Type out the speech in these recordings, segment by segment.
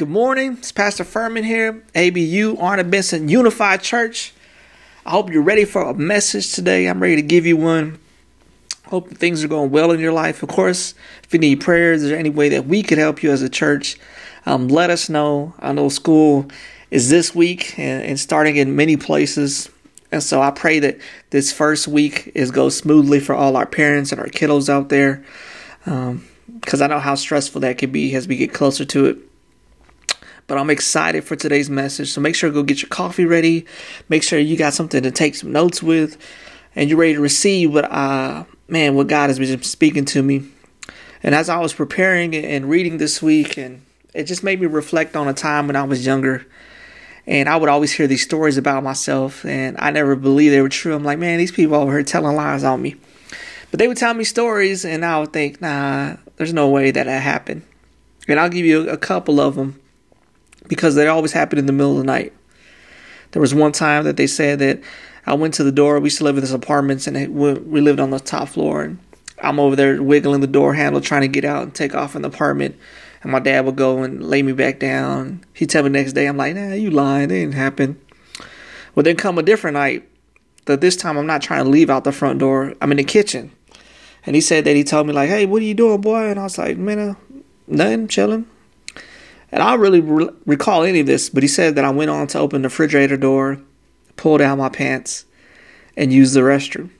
Good morning. It's Pastor Furman here, ABU Arnold Benson Unified Church. I hope you're ready for a message today. I'm ready to give you one. Hope things are going well in your life. Of course, if you need prayers, there any way that we could help you as a church? Um, let us know. I know school is this week and, and starting in many places. And so I pray that this first week is goes smoothly for all our parents and our kiddos out there. Because um, I know how stressful that can be as we get closer to it. But I'm excited for today's message. So make sure to go get your coffee ready. Make sure you got something to take some notes with, and you're ready to receive what uh man what God has been speaking to me. And as I was preparing and reading this week, and it just made me reflect on a time when I was younger. And I would always hear these stories about myself, and I never believed they were true. I'm like, man, these people over here telling lies on me. But they would tell me stories, and I would think, nah, there's no way that that happened. And I'll give you a couple of them because they always happen in the middle of the night. There was one time that they said that I went to the door. We used to live in this apartments, and we lived on the top floor. And I'm over there wiggling the door handle, trying to get out and take off in the apartment. And my dad would go and lay me back down. He'd tell me next day, I'm like, nah, you lying. It didn't happen. Well, then come a different night. That this time I'm not trying to leave out the front door. I'm in the kitchen. And he said that he told me, like, hey, what are you doing, boy? And I was like, man, uh, nothing, chilling. And I don't really re- recall any of this, but he said that I went on to open the refrigerator door, pull down my pants, and use the restroom.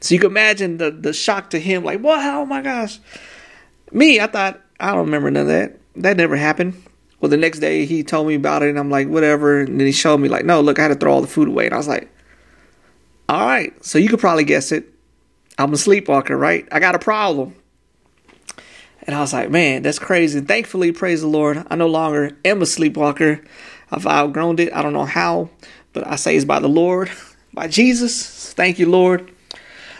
So you can imagine the, the shock to him, like, what? Oh my gosh. Me, I thought, I don't remember none of that. That never happened. Well, the next day he told me about it, and I'm like, whatever. And then he showed me, like, no, look, I had to throw all the food away. And I was like, all right. So you could probably guess it. I'm a sleepwalker, right? I got a problem. And I was like, man, that's crazy. thankfully, praise the Lord, I no longer am a sleepwalker. I've outgrown it. I don't know how, but I say it's by the Lord, by Jesus. Thank you, Lord.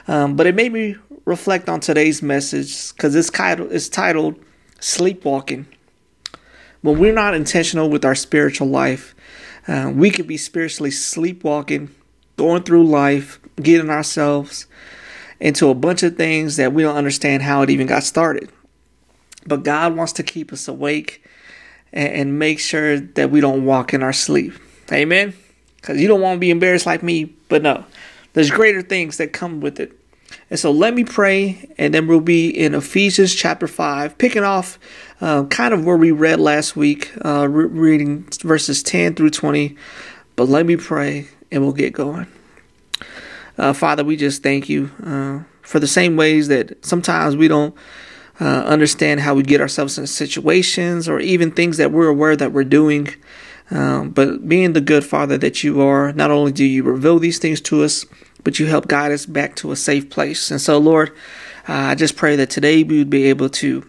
Um, but it made me reflect on today's message because it's titled, it's titled Sleepwalking. When we're not intentional with our spiritual life, uh, we could be spiritually sleepwalking, going through life, getting ourselves into a bunch of things that we don't understand how it even got started. But God wants to keep us awake and, and make sure that we don't walk in our sleep. Amen? Because you don't want to be embarrassed like me, but no, there's greater things that come with it. And so let me pray, and then we'll be in Ephesians chapter 5, picking off uh, kind of where we read last week, uh, re- reading verses 10 through 20. But let me pray, and we'll get going. Uh, Father, we just thank you uh, for the same ways that sometimes we don't uh, understand how we get ourselves in situations or even things that we're aware that we're doing. Um, but being the good father that you are, not only do you reveal these things to us, but you help guide us back to a safe place. And so, Lord, uh, I just pray that today we would be able to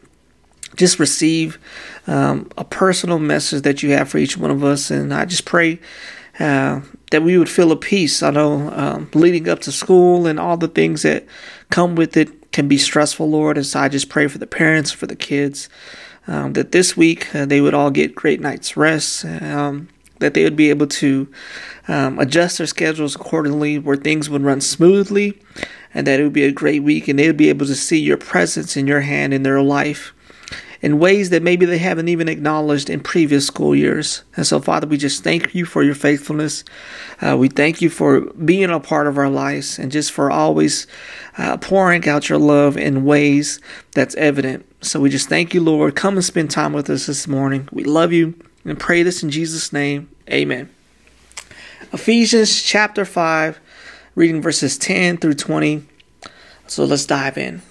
just receive um, a personal message that you have for each one of us. And I just pray uh, that we would feel a peace. I know um, leading up to school and all the things that come with it can be stressful, Lord. And so I just pray for the parents, for the kids, um, that this week uh, they would all get great night's rest, um, that they would be able to um, adjust their schedules accordingly, where things would run smoothly, and that it would be a great week, and they would be able to see your presence in your hand in their life in ways that maybe they haven't even acknowledged in previous school years. And so, Father, we just thank you for your faithfulness. Uh, we thank you for being a part of our lives and just for always uh, pouring out your love in ways that's evident. So we just thank you, Lord. Come and spend time with us this morning. We love you and pray this in Jesus' name. Amen. Ephesians chapter 5, reading verses 10 through 20. So let's dive in.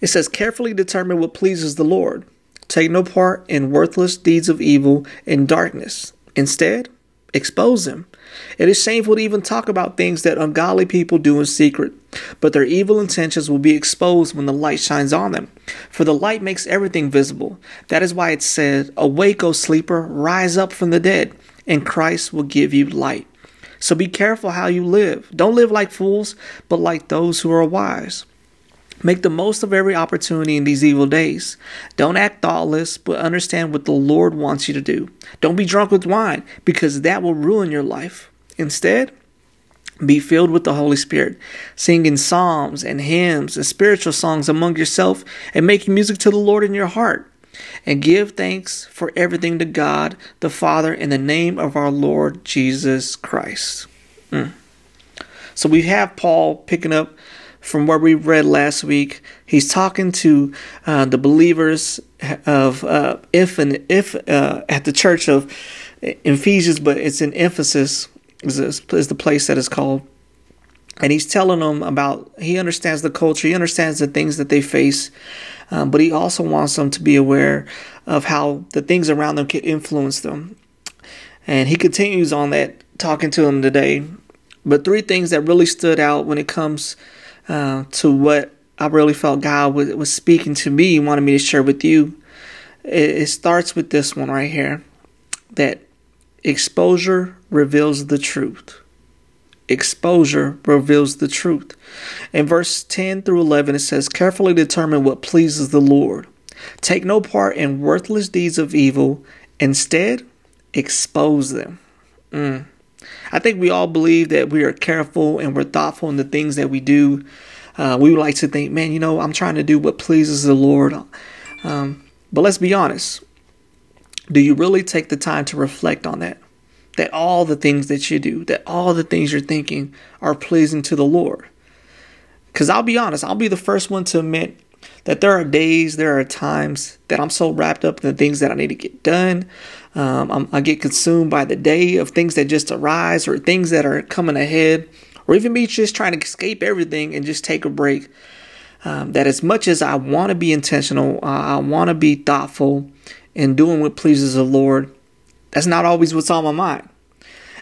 It says, carefully determine what pleases the Lord. Take no part in worthless deeds of evil in darkness. Instead, expose them. It is shameful to even talk about things that ungodly people do in secret, but their evil intentions will be exposed when the light shines on them. For the light makes everything visible. That is why it said, Awake, O sleeper, rise up from the dead, and Christ will give you light. So be careful how you live. Don't live like fools, but like those who are wise. Make the most of every opportunity in these evil days. Don't act thoughtless, but understand what the Lord wants you to do. Don't be drunk with wine, because that will ruin your life. Instead, be filled with the Holy Spirit, singing psalms and hymns and spiritual songs among yourself and making music to the Lord in your heart. and give thanks for everything to God the Father in the name of our Lord Jesus Christ. Mm. So we have Paul picking up from where we read last week. He's talking to uh, the believers of uh, if and if uh, at the church of Ephesians, but it's in Ephesus is, is the place that is called. And he's telling them about he understands the culture, he understands the things that they face, um, but he also wants them to be aware of how the things around them can influence them. And he continues on that, talking to them today. But three things that really stood out when it comes uh, to what I really felt God was, was speaking to me, wanted me to share with you. It, it starts with this one right here that exposure reveals the truth. Exposure reveals the truth. In verse 10 through 11, it says, Carefully determine what pleases the Lord. Take no part in worthless deeds of evil. Instead, expose them. Mm. I think we all believe that we are careful and we're thoughtful in the things that we do. Uh, we would like to think, man, you know, I'm trying to do what pleases the Lord. Um, but let's be honest. Do you really take the time to reflect on that? That all the things that you do, that all the things you're thinking are pleasing to the Lord? Because I'll be honest, I'll be the first one to admit that there are days, there are times that I'm so wrapped up in the things that I need to get done. Um, i get consumed by the day of things that just arise or things that are coming ahead, or even me just trying to escape everything and just take a break. Um, that as much as I want to be intentional, uh, I want to be thoughtful in doing what pleases the Lord, that's not always what's on my mind.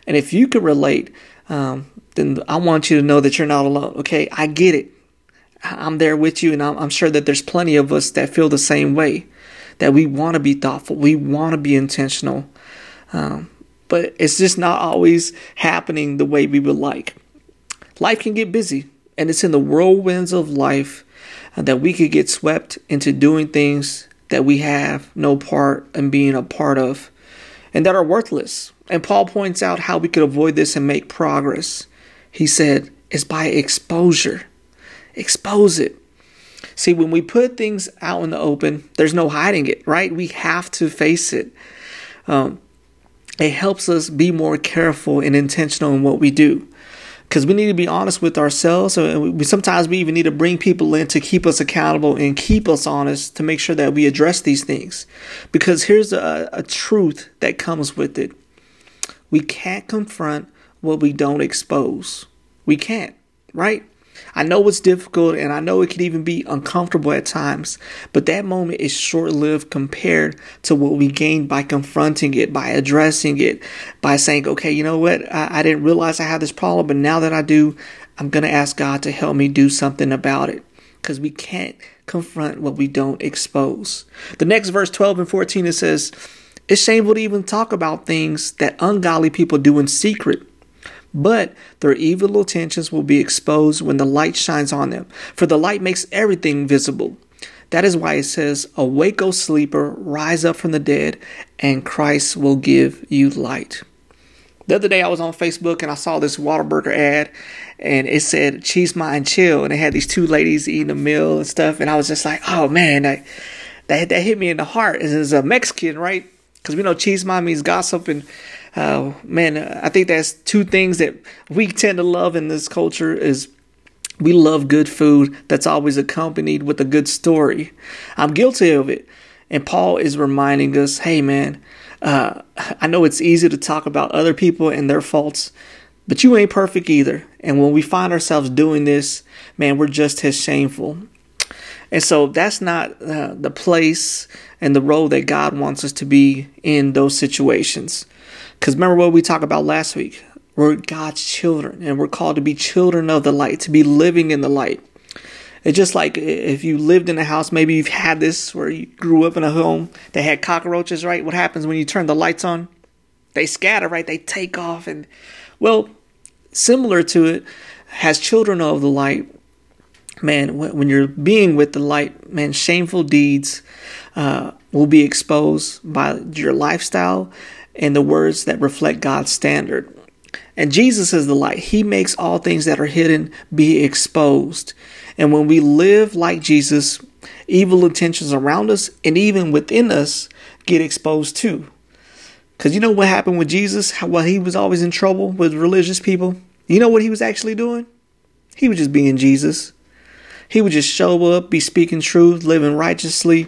And if you could relate, um, then I want you to know that you're not alone. Okay, I get it. I'm there with you, and I'm, I'm sure that there's plenty of us that feel the same way. That we want to be thoughtful, we want to be intentional, um, but it's just not always happening the way we would like. Life can get busy, and it's in the whirlwinds of life uh, that we could get swept into doing things that we have no part in being a part of, and that are worthless. And Paul points out how we could avoid this and make progress. He said, "It's by exposure." Expose it. See, when we put things out in the open, there's no hiding it, right? We have to face it. Um, it helps us be more careful and intentional in what we do. Because we need to be honest with ourselves, and we, sometimes we even need to bring people in to keep us accountable and keep us honest to make sure that we address these things. Because here's a, a truth that comes with it: we can't confront what we don't expose. We can't, right? I know it's difficult and I know it can even be uncomfortable at times, but that moment is short lived compared to what we gain by confronting it, by addressing it, by saying, okay, you know what? I, I didn't realize I had this problem, but now that I do, I'm going to ask God to help me do something about it because we can't confront what we don't expose. The next verse 12 and 14 it says, It's shameful to even talk about things that ungodly people do in secret but their evil intentions will be exposed when the light shines on them, for the light makes everything visible. That is why it says, Awake, O sleeper, rise up from the dead, and Christ will give you light. The other day I was on Facebook and I saw this Whataburger ad and it said cheese and chill and it had these two ladies eating a meal and stuff and I was just like, oh man, that that, that hit me in the heart. As a Mexican, right? Because we know chisme means gossip and uh, man, I think that's two things that we tend to love in this culture is we love good food that's always accompanied with a good story. I'm guilty of it. And Paul is reminding us, hey man, uh, I know it's easy to talk about other people and their faults, but you ain't perfect either. And when we find ourselves doing this, man, we're just as shameful. And so that's not uh, the place and the role that God wants us to be in those situations. Because remember what we talked about last week? We're God's children and we're called to be children of the light, to be living in the light. It's just like if you lived in a house, maybe you've had this where you grew up in a home that had cockroaches, right? What happens when you turn the lights on? They scatter, right? They take off. And well, similar to it, has children of the light, man, when you're being with the light, man, shameful deeds uh, will be exposed by your lifestyle and the words that reflect God's standard. And Jesus is the light. He makes all things that are hidden be exposed. And when we live like Jesus, evil intentions around us and even within us get exposed too. Because you know what happened with Jesus? How well, he was always in trouble with religious people? You know what he was actually doing? He was just being Jesus. He would just show up, be speaking truth, living righteously.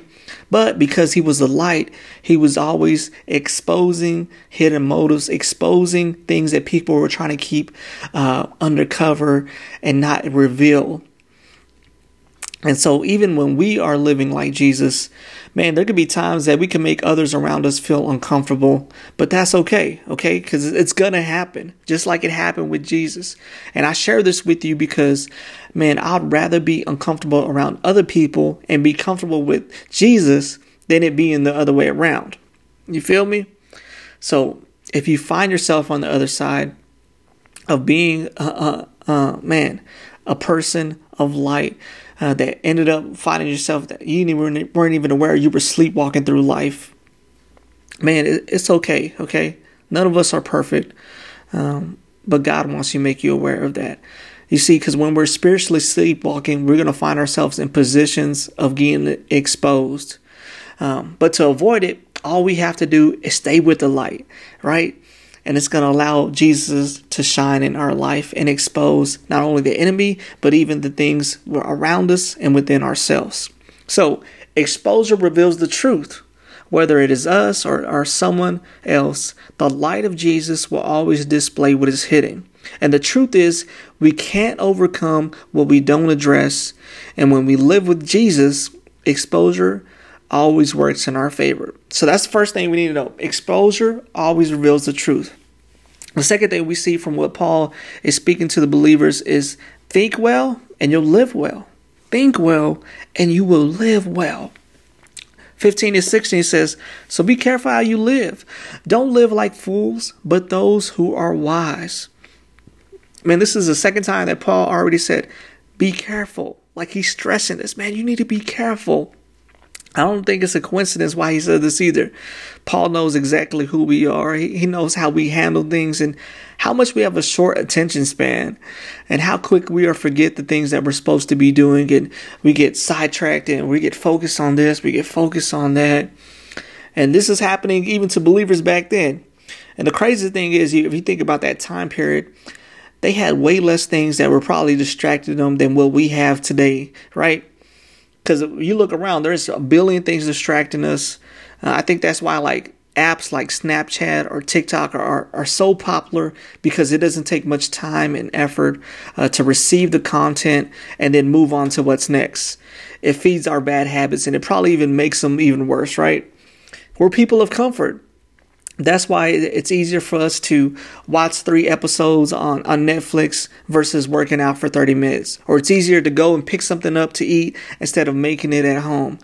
But because he was the light, he was always exposing hidden motives, exposing things that people were trying to keep uh, undercover and not reveal. And so, even when we are living like Jesus, man, there could be times that we can make others around us feel uncomfortable, but that's okay, okay? Because it's going to happen, just like it happened with Jesus. And I share this with you because, man, I'd rather be uncomfortable around other people and be comfortable with Jesus than it being the other way around. You feel me? So, if you find yourself on the other side of being, uh, uh, uh man, a person of light, uh, that ended up finding yourself that you weren't even aware you were sleepwalking through life. Man, it, it's okay, okay? None of us are perfect, um, but God wants to make you aware of that. You see, because when we're spiritually sleepwalking, we're going to find ourselves in positions of getting exposed. Um, but to avoid it, all we have to do is stay with the light, right? And it's going to allow Jesus to shine in our life and expose not only the enemy, but even the things around us and within ourselves. So, exposure reveals the truth. Whether it is us or, or someone else, the light of Jesus will always display what is hidden. And the truth is, we can't overcome what we don't address. And when we live with Jesus, exposure always works in our favor. So that's the first thing we need to know. Exposure always reveals the truth. The second thing we see from what Paul is speaking to the believers is think well and you'll live well. Think well and you will live well. 15 and 16 says, So be careful how you live. Don't live like fools, but those who are wise. Man, this is the second time that Paul already said, Be careful. Like he's stressing this. Man, you need to be careful. I don't think it's a coincidence why he said this either. Paul knows exactly who we are. He, knows how we handle things and how much we have a short attention span and how quick we are forget the things that we're supposed to be doing and we get sidetracked and we get focused on this, we get focused on that. And this is happening even to believers back then. And the crazy thing is, if you think about that time period, they had way less things that were probably distracting them than what we have today, right? Because you look around, there's a billion things distracting us. Uh, I think that's why like apps like Snapchat or TikTok are, are, are, so popular because it doesn't take much time and effort uh, to receive the content and then move on to what's next. It feeds our bad habits and it probably even makes them even worse, right? We're people of comfort that's why it's easier for us to watch three episodes on, on Netflix versus working out for 30 minutes. Or it's easier to go and pick something up to eat instead of making it at home.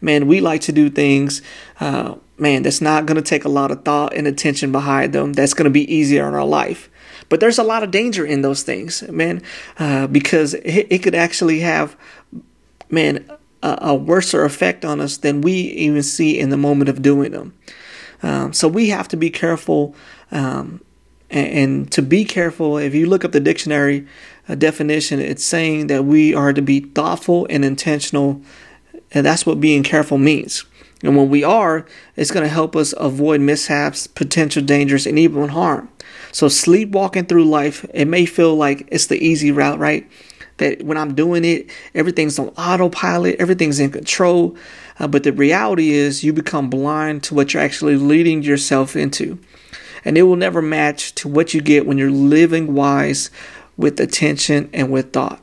Man, we like to do things, uh, man, that's not going to take a lot of thought and attention behind them. That's going to be easier in our life. But there's a lot of danger in those things, man, uh, because it, it, could actually have, man, a, a worse effect on us than we even see in the moment of doing them. Um, so we have to be careful. Um, and, and, to be careful, if you look up the dictionary uh, definition, it's saying that we are to be thoughtful and intentional. And that's what being careful means. And when we are, it's going to help us avoid mishaps, potential dangers, and even harm. So sleepwalking through life, it may feel like it's the easy route, right? That when I'm doing it, everything's on autopilot, everything's in control. Uh, but the reality is, you become blind to what you're actually leading yourself into. And it will never match to what you get when you're living wise with attention and with thought.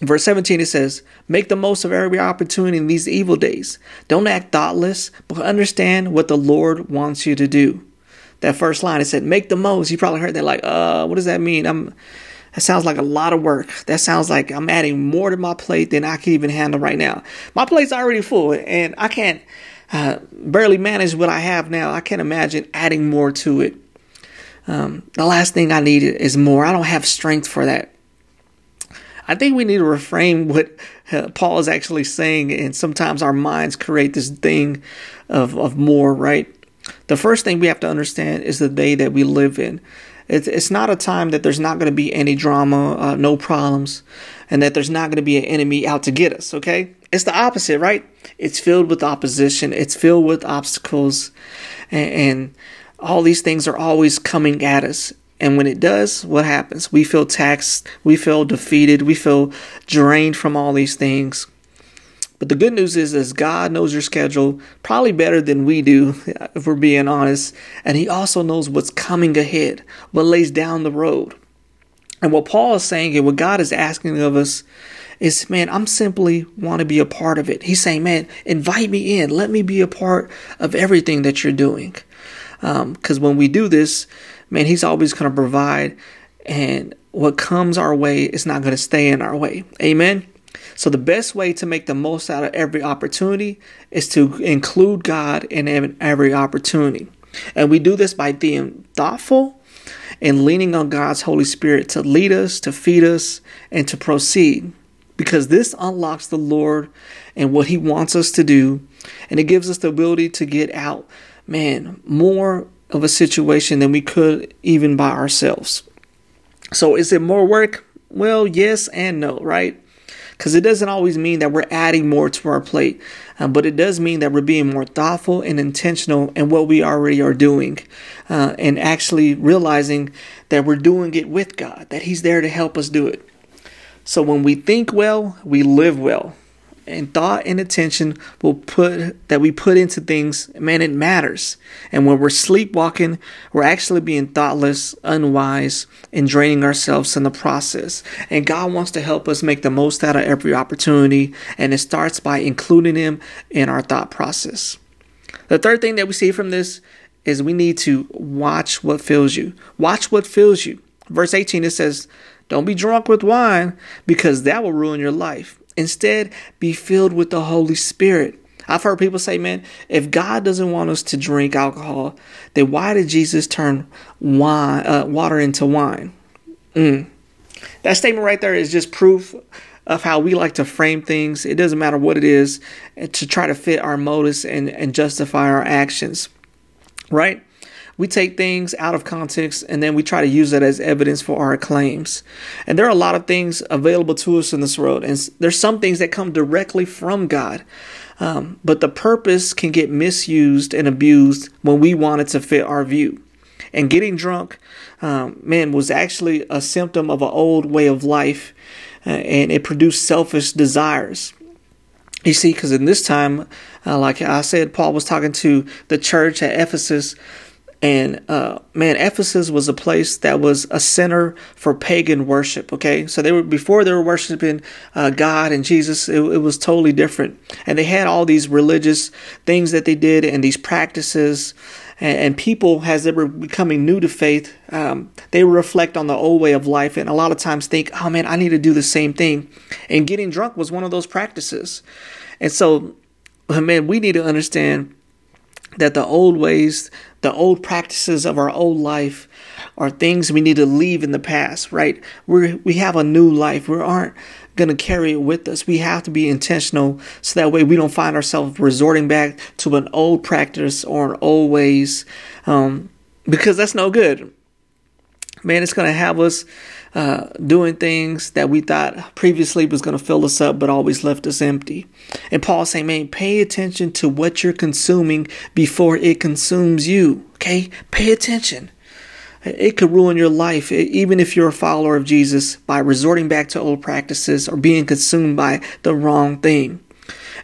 Verse 17 it says, Make the most of every opportunity in these evil days. Don't act thoughtless, but understand what the Lord wants you to do. That first line, it said, Make the most. You probably heard that, like, uh, what does that mean? I'm that sounds like a lot of work. That sounds like I'm adding more to my plate than I can even handle right now. My plate's already full, and I can't uh, barely manage what I have now. I can't imagine adding more to it. Um, the last thing I need is more. I don't have strength for that. I think we need to reframe what uh, Paul is actually saying, and sometimes our minds create this thing of, of more, right? The first thing we have to understand is the day that we live in. It's, it's not a time that there's not going to be any drama, uh, no problems, and that there's not going to be an enemy out to get us, okay? It's the opposite, right? It's filled with opposition, it's filled with obstacles, and, and all these things are always coming at us. And when it does, what happens? We feel taxed, we feel defeated, we feel drained from all these things. But the good news is, is God knows your schedule probably better than we do, if we're being honest. And He also knows what's coming ahead, what lays down the road. And what Paul is saying and what God is asking of us is, man, I'm simply want to be a part of it. He's saying, man, invite me in. Let me be a part of everything that you're doing. Because um, when we do this, man, He's always going to provide, and what comes our way is not going to stay in our way. Amen. So the best way to make the most out of every opportunity is to include God in every opportunity. And we do this by being thoughtful and leaning on God's Holy Spirit to lead us, to feed us, and to proceed. Because this unlocks the Lord and what He wants us to do, and it gives us the ability to get out, man, more of a situation than we could even by ourselves. So, is it more work? Well, yes and no, right? Because it doesn't always mean that we're adding more to our plate, uh, but it does mean that we're being more thoughtful and intentional in what we already are doing, uh, and actually realizing that we're doing it with God, that He's there to help us do it. So when we think well, we live well and thought and attention will put that we put into things, man, it matters. And when we're sleepwalking, we're actually being thoughtless, unwise, and draining ourselves in the process. And God wants to help us make the most out of every opportunity, and it starts by including Him in our thought process. The third thing that we see from this is we need to watch what fills you. Watch what fills you. Verse 18 it says, Don't be drunk with wine because that will ruin your life. Instead, be filled with the Holy Spirit. I've heard people say, man, if God doesn't want us to drink alcohol, then why did Jesus turn wine, uh, water into wine? Mm. That statement right there is just proof of how we like to frame things. It doesn't matter what it is to try to fit our motives and, and justify our actions, right? We take things out of context and then we try to use that as evidence for our claims. And there are a lot of things available to us in this world, and there's some things that come directly from God. Um, but the purpose can get misused and abused when we want it to fit our view. And getting drunk, um, man, was actually a symptom of an old way of life, uh, and it produced selfish desires. You see, because in this time, uh, like I said, Paul was talking to the church at Ephesus and uh, man, Ephesus was a place that was a center for pagan worship. Okay, so they were before they were worshiping uh, God and Jesus. It, it, was totally different, and they had all these religious things that they did and these practices. And, and people, as they were becoming new to faith, um, they reflect on the old way of life, and a lot of times think, "Oh man, I need to do the same thing." And getting drunk was one of those practices. And so, man, we need to understand that the old ways, the old practices of our old life are things we need to leave in the past, right? We we have a new life. We aren't going to carry it with us. We have to be intentional so that way we don't find ourselves resorting back to an old practice or an old ways um, because that's no good. Man, it's going to have us uh, doing things that we thought previously was going to fill us up, but always left us empty. And Paul saying, man, pay attention to what you're consuming before it consumes you. Okay? Pay attention. It could ruin your life, even if you're a follower of Jesus, by resorting back to old practices or being consumed by the wrong thing.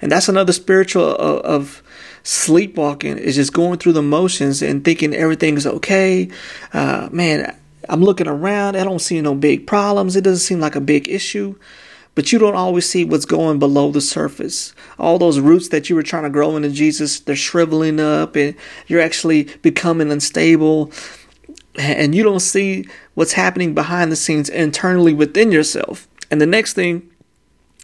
And that's another spiritual uh, of sleepwalking is just going through the motions and thinking everything's okay. Uh, man, I'm looking around. I don't see no big problems. It doesn't seem like a big issue. But you don't always see what's going below the surface. All those roots that you were trying to grow into Jesus, they're shriveling up and you're actually becoming unstable. And you don't see what's happening behind the scenes internally within yourself. And the next thing,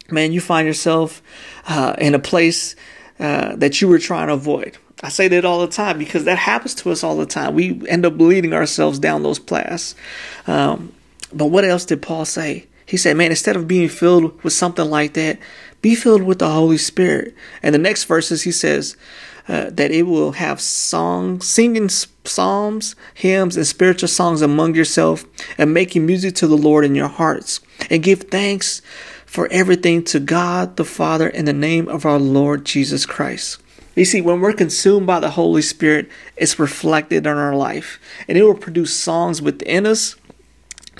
man, you find yourself uh, in a place uh, that you were trying to avoid. I say that all the time because that happens to us all the time. We end up leading ourselves down those paths. Um, but what else did Paul say? He said, man, instead of being filled with something like that, be filled with the Holy Spirit. And the next verses, he says, uh, that it will have songs, singing psalms, hymns, and spiritual songs among yourself, and making music to the Lord in your hearts, and give thanks for everything to God the Father in the name of our Lord Jesus Christ. You see, when we're consumed by the Holy Spirit, it's reflected in our life, and it will produce songs within us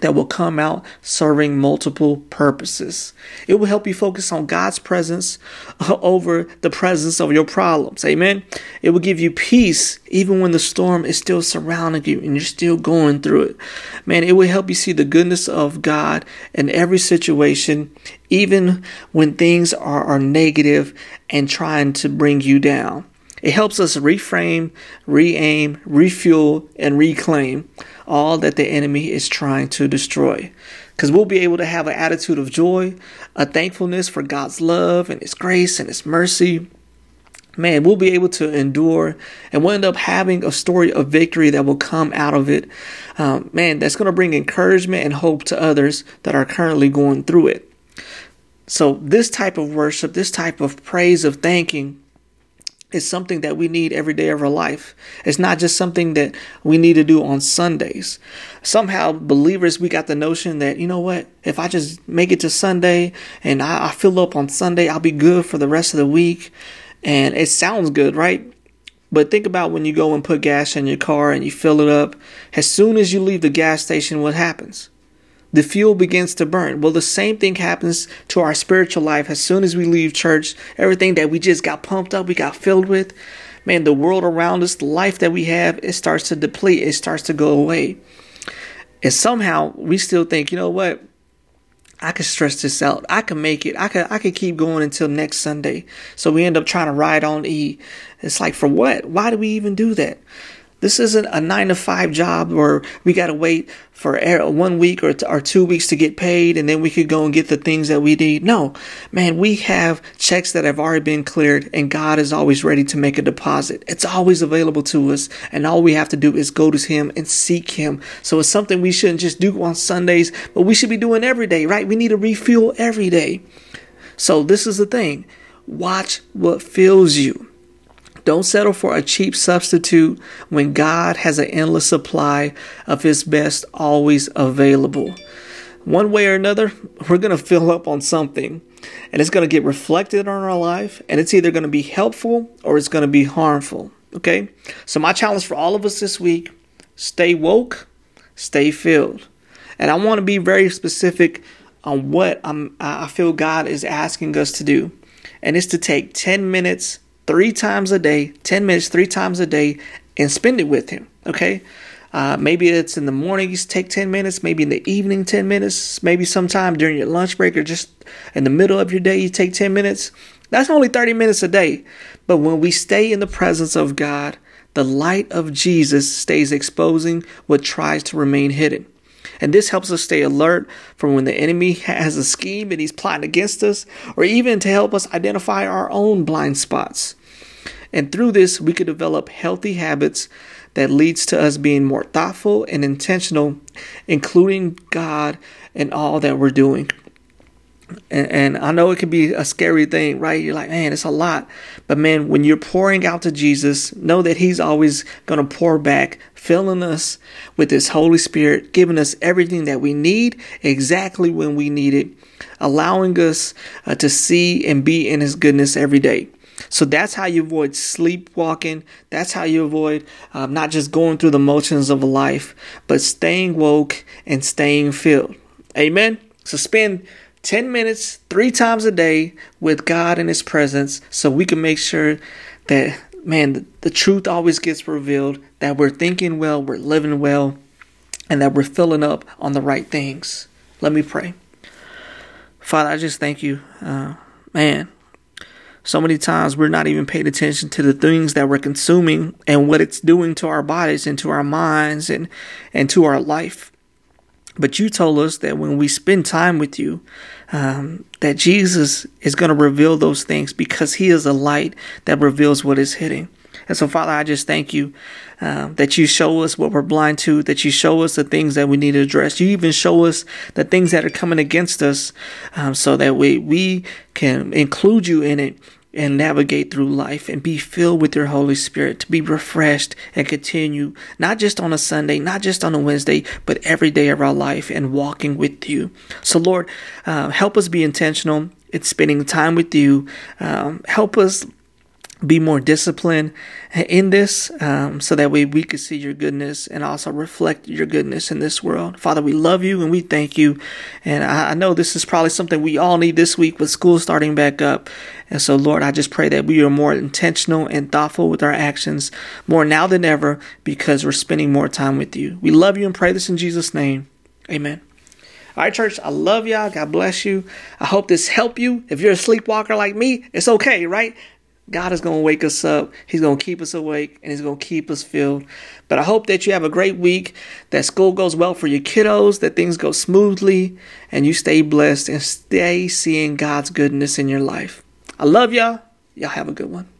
that will come out serving multiple purposes. It will help you focus on God's presence uh, over the presence of your problems. Amen. It will give you peace even when the storm is still surrounding you and you're still going through it. Man, it will help you see the goodness of God in every situation, even when things are, are negative and trying to bring you down. It helps us reframe, re aim, refuel, and reclaim all that the enemy is trying to destroy. Because we'll be able to have an attitude of joy, a thankfulness for God's love and His grace and His mercy. Man, we'll be able to endure and we'll end up having a story of victory that will come out of it. Um, man, that's going to bring encouragement and hope to others that are currently going through it. So, this type of worship, this type of praise of thanking, is something that we need every day of our life. It's not just something that we need to do on Sundays. Somehow, believers, we got the notion that, you know what, if I just make it to Sunday and I, I fill up on Sunday, I'll be good for the rest of the week. And it sounds good, right? But think about when you go and put gas in your car and you fill it up. As soon as you leave the gas station, what happens? The fuel begins to burn. Well, the same thing happens to our spiritual life as soon as we leave church. Everything that we just got pumped up, we got filled with, man, the world around us, the life that we have, it starts to deplete, it starts to go away. And somehow we still think, you know what? I can stress this out. I can make it. I can I can keep going until next Sunday. So we end up trying to ride on E. It's like for what? Why do we even do that? This isn't a nine to five job where we got to wait for one week or, or two weeks to get paid and then we could go and get the things that we need. No, man, we have checks that have already been cleared and God is always ready to make a deposit. It's always available to us and all we have to do is go to Him and seek Him. So it's something we shouldn't just do on Sundays, but we should be doing every day, right? We need to refuel every day. So this is the thing. Watch what fills you. Don't settle for a cheap substitute when God has an endless supply of His best always available. One way or another, we're going to fill up on something and it's going to get reflected on our life and it's either going to be helpful or it's going to be harmful. Okay? So, my challenge for all of us this week stay woke, stay filled. And I want to be very specific on what I'm, I feel God is asking us to do. And it's to take 10 minutes three times a day, 10 minutes, three times a day, and spend it with Him. Okay? Uh, maybe it's in the morning, you take 10 minutes, maybe in the evening, 10 minutes, maybe sometime during your lunch break or just in the middle of your day, you take 10 minutes. That's only 30 minutes a day. But when we stay in the presence of God, the light of Jesus stays exposing what tries to remain hidden. And this helps us stay alert from when the enemy has a scheme and he's plotting against us, or even to help us identify our own blind spots. And through this, we could develop healthy habits that leads to us being more thoughtful and intentional, including God and all that we're doing. And, and, I know it can be a scary thing, right? You're like, man, it's a lot. But man, when you're pouring out to Jesus, know that He's always going to pour back, filling us with His Holy Spirit, giving us everything that we need exactly when we need it, allowing us uh, to see and be in His goodness every day. So that's how you avoid sleepwalking. That's how you avoid um, not just going through the motions of a life, but staying woke and staying filled. Amen. So spend 10 minutes, three times a day with God in His presence so we can make sure that, man, the, the truth always gets revealed, that we're thinking well, we're living well, and that we're filling up on the right things. Let me pray. Father, I just thank you. Uh, man, so many times we're not even paying attention to the things that we're consuming and what it's doing to our bodies and to our minds and, and to our life. But you told us that when we spend time with you, um, that Jesus is going to reveal those things because He is a light that reveals what is hidden. And so, Father, I just thank you uh, that you show us what we're blind to, that you show us the things that we need to address. You even show us the things that are coming against us um, so that we, we can include you in it and navigate through life and be filled with your Holy Spirit to be refreshed and continue, not just on a Sunday, not just on a Wednesday, but every day of our life and walking with you. So, Lord, uh, help us be intentional in spending time with you. Um, help us be more disciplined in this um, so that way we could see your goodness and also reflect your goodness in this world. Father, we love you and we thank you. And I, I know this is probably something we all need this week with school starting back up. And so, Lord, I just pray that we are more intentional and thoughtful with our actions more now than ever because we're spending more time with you. We love you and pray this in Jesus' name. Amen. All right, church, I love y'all. God bless you. I hope this helped you. If you're a sleepwalker like me, it's okay, right? God is going to wake us up. He's going to keep us awake and He's going to keep us filled. But I hope that you have a great week, that school goes well for your kiddos, that things go smoothly, and you stay blessed and stay seeing God's goodness in your life. I love y'all. Y'all have a good one.